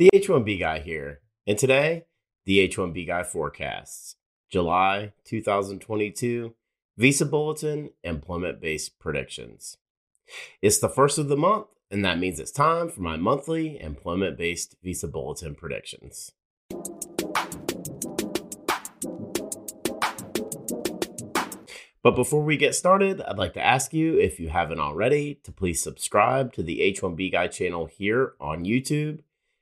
The H1B guy here, and today, the H1B guy forecasts July 2022 Visa Bulletin Employment Based Predictions. It's the first of the month, and that means it's time for my monthly employment based Visa Bulletin predictions. But before we get started, I'd like to ask you, if you haven't already, to please subscribe to the H1B Guy channel here on YouTube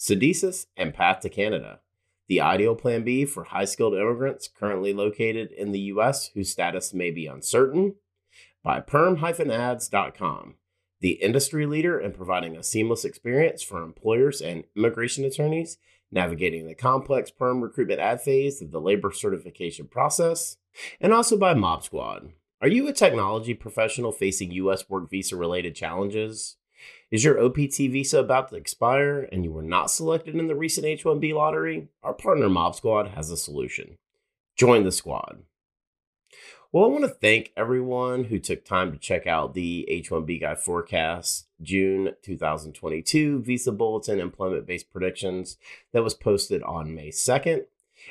Syndesus, and Path to Canada, the ideal plan B for high skilled immigrants currently located in the U.S. whose status may be uncertain, by perm-ads.com, the industry leader in providing a seamless experience for employers and immigration attorneys navigating the complex perm recruitment ad phase of the labor certification process, and also by Mob Squad. Are you a technology professional facing U.S. work visa related challenges? Is your OPT visa about to expire and you were not selected in the recent H 1B lottery? Our partner Mob Squad has a solution. Join the squad. Well, I want to thank everyone who took time to check out the H1B Guy Forecast June 2022 Visa Bulletin Employment Based Predictions that was posted on May 2nd.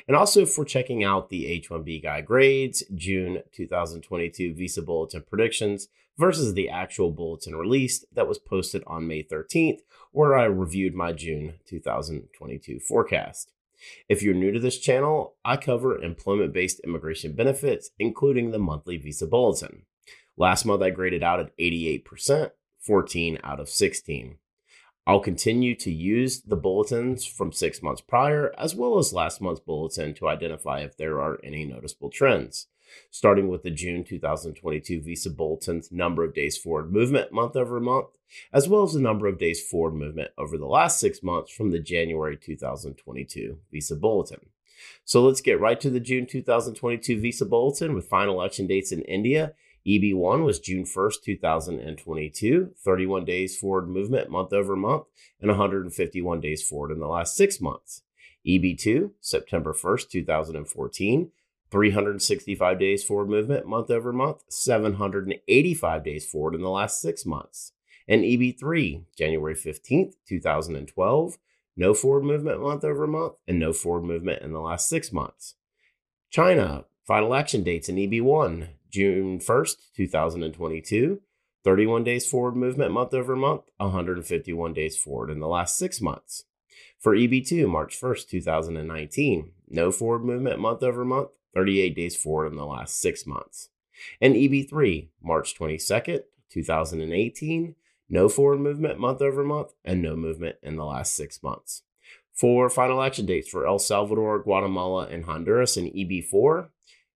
And also for checking out the H1B Guy Grades June 2022 Visa Bulletin Predictions versus the actual bulletin released that was posted on May 13th, where I reviewed my June 2022 forecast. If you're new to this channel, I cover employment based immigration benefits, including the monthly visa bulletin. Last month, I graded out at 88%, 14 out of 16. I'll continue to use the bulletins from six months prior, as well as last month's bulletin, to identify if there are any noticeable trends starting with the June 2022 Visa Bulletin's number of days forward movement month over month, as well as the number of days forward movement over the last six months from the January 2022 Visa Bulletin. So let's get right to the June 2022 Visa Bulletin with final action dates in India. EB1 was June 1st, 2022, 31 days forward movement month over month, and 151 days forward in the last six months. EB2, September 1st, 2014, 365 days forward movement month over month, 785 days forward in the last six months. And EB3, January 15th, 2012, no forward movement month over month, and no forward movement in the last six months. China, final action dates in EB1, June 1st, 2022, 31 days forward movement month over month, 151 days forward in the last six months. For EB2, March 1st, 2019, no forward movement month over month, 38 days forward in the last six months. And EB3, March 22nd, 2018, no forward movement month over month, and no movement in the last six months. For final action dates for El Salvador, Guatemala, and Honduras in EB4,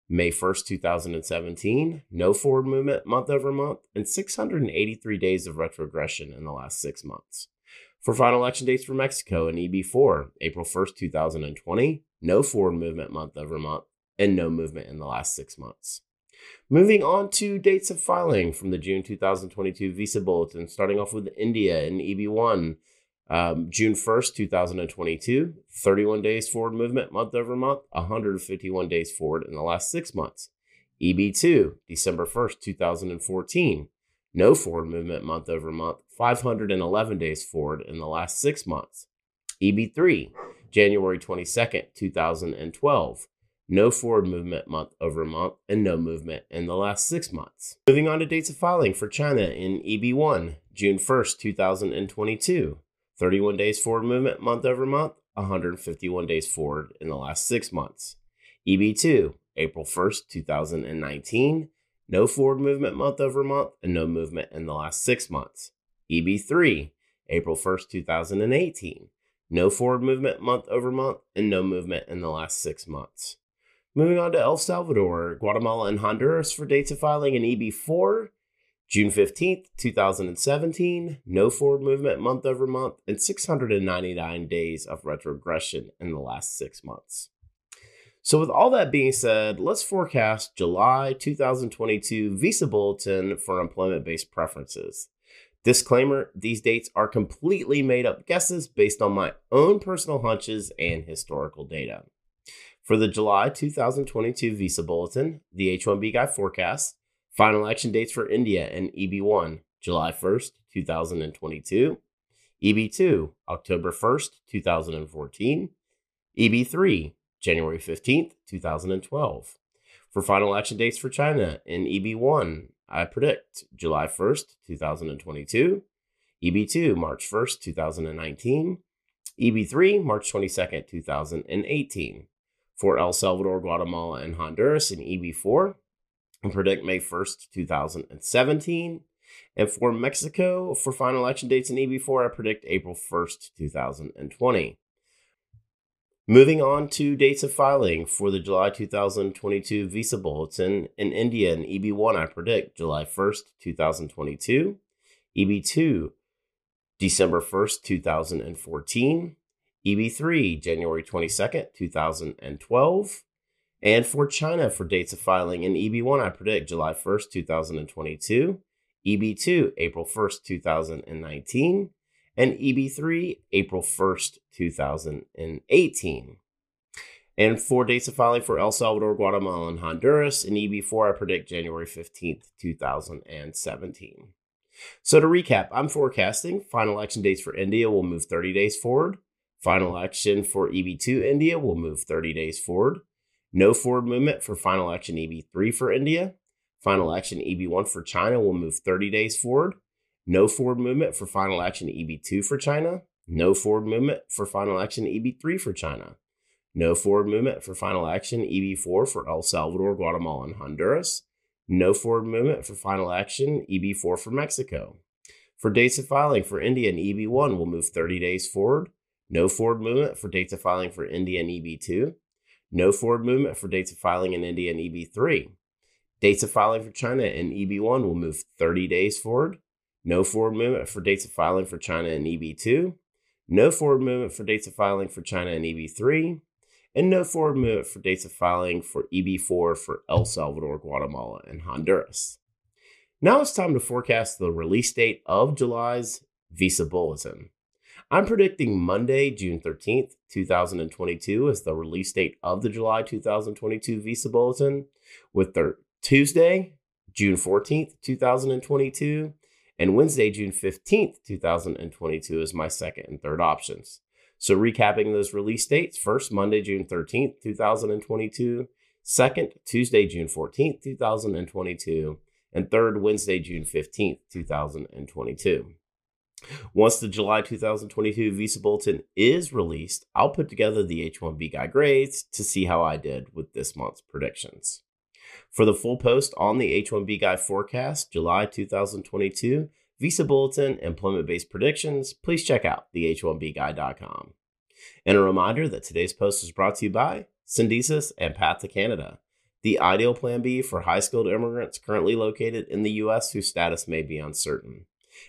May 1st, 2017, no forward movement month over month, and 683 days of retrogression in the last six months. For final action dates for Mexico and EB4, April 1st, 2020, no forward movement month over month, and no movement in the last six months. Moving on to dates of filing from the June 2022 Visa Bulletin, starting off with India in EB1, um, June 1st, 2022, 31 days forward movement month over month, 151 days forward in the last six months. EB2, December 1st, 2014, no forward movement month over month, 511 days forward in the last six months. EB3, January 22nd, 2012, no forward movement month over month, and no movement in the last six months. Moving on to dates of filing for China in EB1, June 1st, 2022. 31 days forward movement month over month, 151 days forward in the last six months. EB2, April 1st, 2019. No forward movement month over month, and no movement in the last six months. EB3, April 1st, 2018. No forward movement month over month, and no movement in the last six months. Moving on to El Salvador, Guatemala, and Honduras for dates of filing in EB4, June 15th, 2017, no forward movement month over month, and 699 days of retrogression in the last six months. So, with all that being said, let's forecast July 2022 Visa Bulletin for employment based preferences. Disclaimer these dates are completely made up guesses based on my own personal hunches and historical data. For the July 2022 Visa Bulletin, the H 1B Guy forecast, final action dates for India and EB1, July 1st, 2022, EB2, October 1st, 2014, EB3, January 15th, 2012. For final action dates for China in EB1, I predict July 1st, 2022, EB2, March 1st, 2019, EB3, March 22nd, 2018. For El Salvador, Guatemala, and Honduras in EB4, I predict May 1st, 2017. And for Mexico, for final action dates in EB4, I predict April 1st, 2020. Moving on to dates of filing for the July 2022 Visa Bulletin in India and EB1, I predict July 1st, 2022, EB2, December 1st, 2014, EB3, January 22nd, 2012, and for China for dates of filing in EB1, I predict July 1st, 2022, EB2, April 1st, 2019, and EB3 April 1st, 2018. And for dates of filing for El Salvador, Guatemala, and Honduras. In EB4, I predict January 15th, 2017. So to recap, I'm forecasting final action dates for India will move 30 days forward. Final action for EB2 India will move 30 days forward. No forward movement for final action EB3 for India. Final action EB1 for China will move 30 days forward. No forward movement for final action EB2 for China. No forward movement for final action EB3 for China. No forward movement for final action EB4 for El Salvador, Guatemala, and Honduras. No forward movement for final action EB4 for Mexico. For dates of filing for India and EB1 will move 30 days forward. No forward movement for dates of filing for India and EB2. No forward movement for dates of filing in India and EB3. Dates of filing for China and EB1 will move 30 days forward. No forward movement for dates of filing for China and EB2. No forward movement for dates of filing for China and EB3. And no forward movement for dates of filing for EB4 for El Salvador, Guatemala, and Honduras. Now it's time to forecast the release date of July's Visa Bulletin. I'm predicting Monday, June 13th, 2022 as the release date of the July 2022 Visa Bulletin, with their Tuesday, June 14th, 2022, and Wednesday, June 15th, 2022 is my second and third options. So, recapping those release dates first, Monday, June 13th, 2022, second, Tuesday, June 14th, 2022, and third, Wednesday, June 15th, 2022. Once the July 2022 Visa Bulletin is released, I'll put together the H 1B guy grades to see how I did with this month's predictions. For the full post on the H1B Guy forecast, July 2022, Visa Bulletin, employment based predictions, please check out the H1BGuy.com. And a reminder that today's post is brought to you by Syndesus and Path to Canada, the ideal plan B for high skilled immigrants currently located in the U.S. whose status may be uncertain.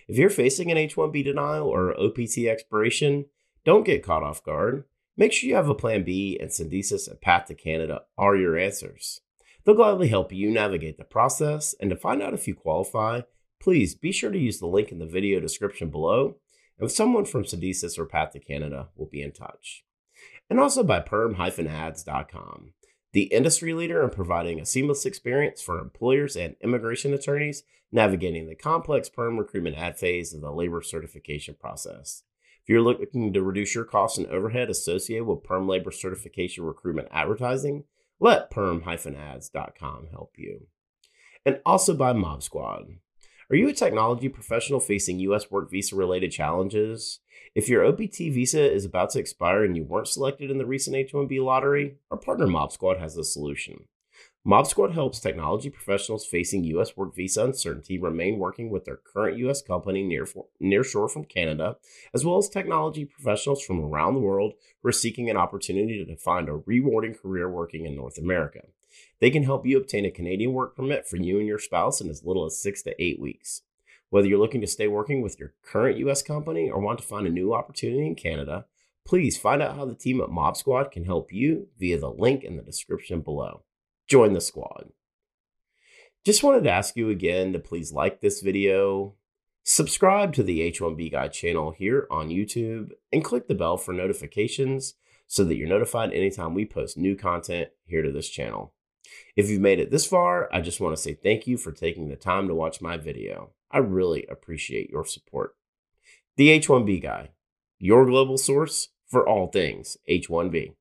If you're facing an H 1B denial or OPT expiration, don't get caught off guard. Make sure you have a plan B, and Syndesus and Path to Canada are your answers. They'll gladly help you navigate the process, and to find out if you qualify, please be sure to use the link in the video description below, and someone from Syndesus or Path to Canada will be in touch. And also by perm-ads.com, the industry leader in providing a seamless experience for employers and immigration attorneys navigating the complex perm recruitment ad phase of the labor certification process. If you're looking to reduce your costs and overhead associated with perm labor certification recruitment advertising, let perm-ads.com help you. And also by Mob Squad. Are you a technology professional facing U.S. work visa related challenges? If your OPT visa is about to expire and you weren't selected in the recent H 1B lottery, our partner Mob Squad has a solution. Mob Squad helps technology professionals facing U.S. work visa uncertainty remain working with their current U.S. company near, near shore from Canada, as well as technology professionals from around the world who are seeking an opportunity to find a rewarding career working in North America. They can help you obtain a Canadian work permit for you and your spouse in as little as six to eight weeks. Whether you're looking to stay working with your current U.S. company or want to find a new opportunity in Canada, please find out how the team at Mob Squad can help you via the link in the description below. Join the squad. Just wanted to ask you again to please like this video, subscribe to the H1B Guy channel here on YouTube, and click the bell for notifications so that you're notified anytime we post new content here to this channel. If you've made it this far, I just want to say thank you for taking the time to watch my video. I really appreciate your support. The H1B Guy, your global source for all things H1B.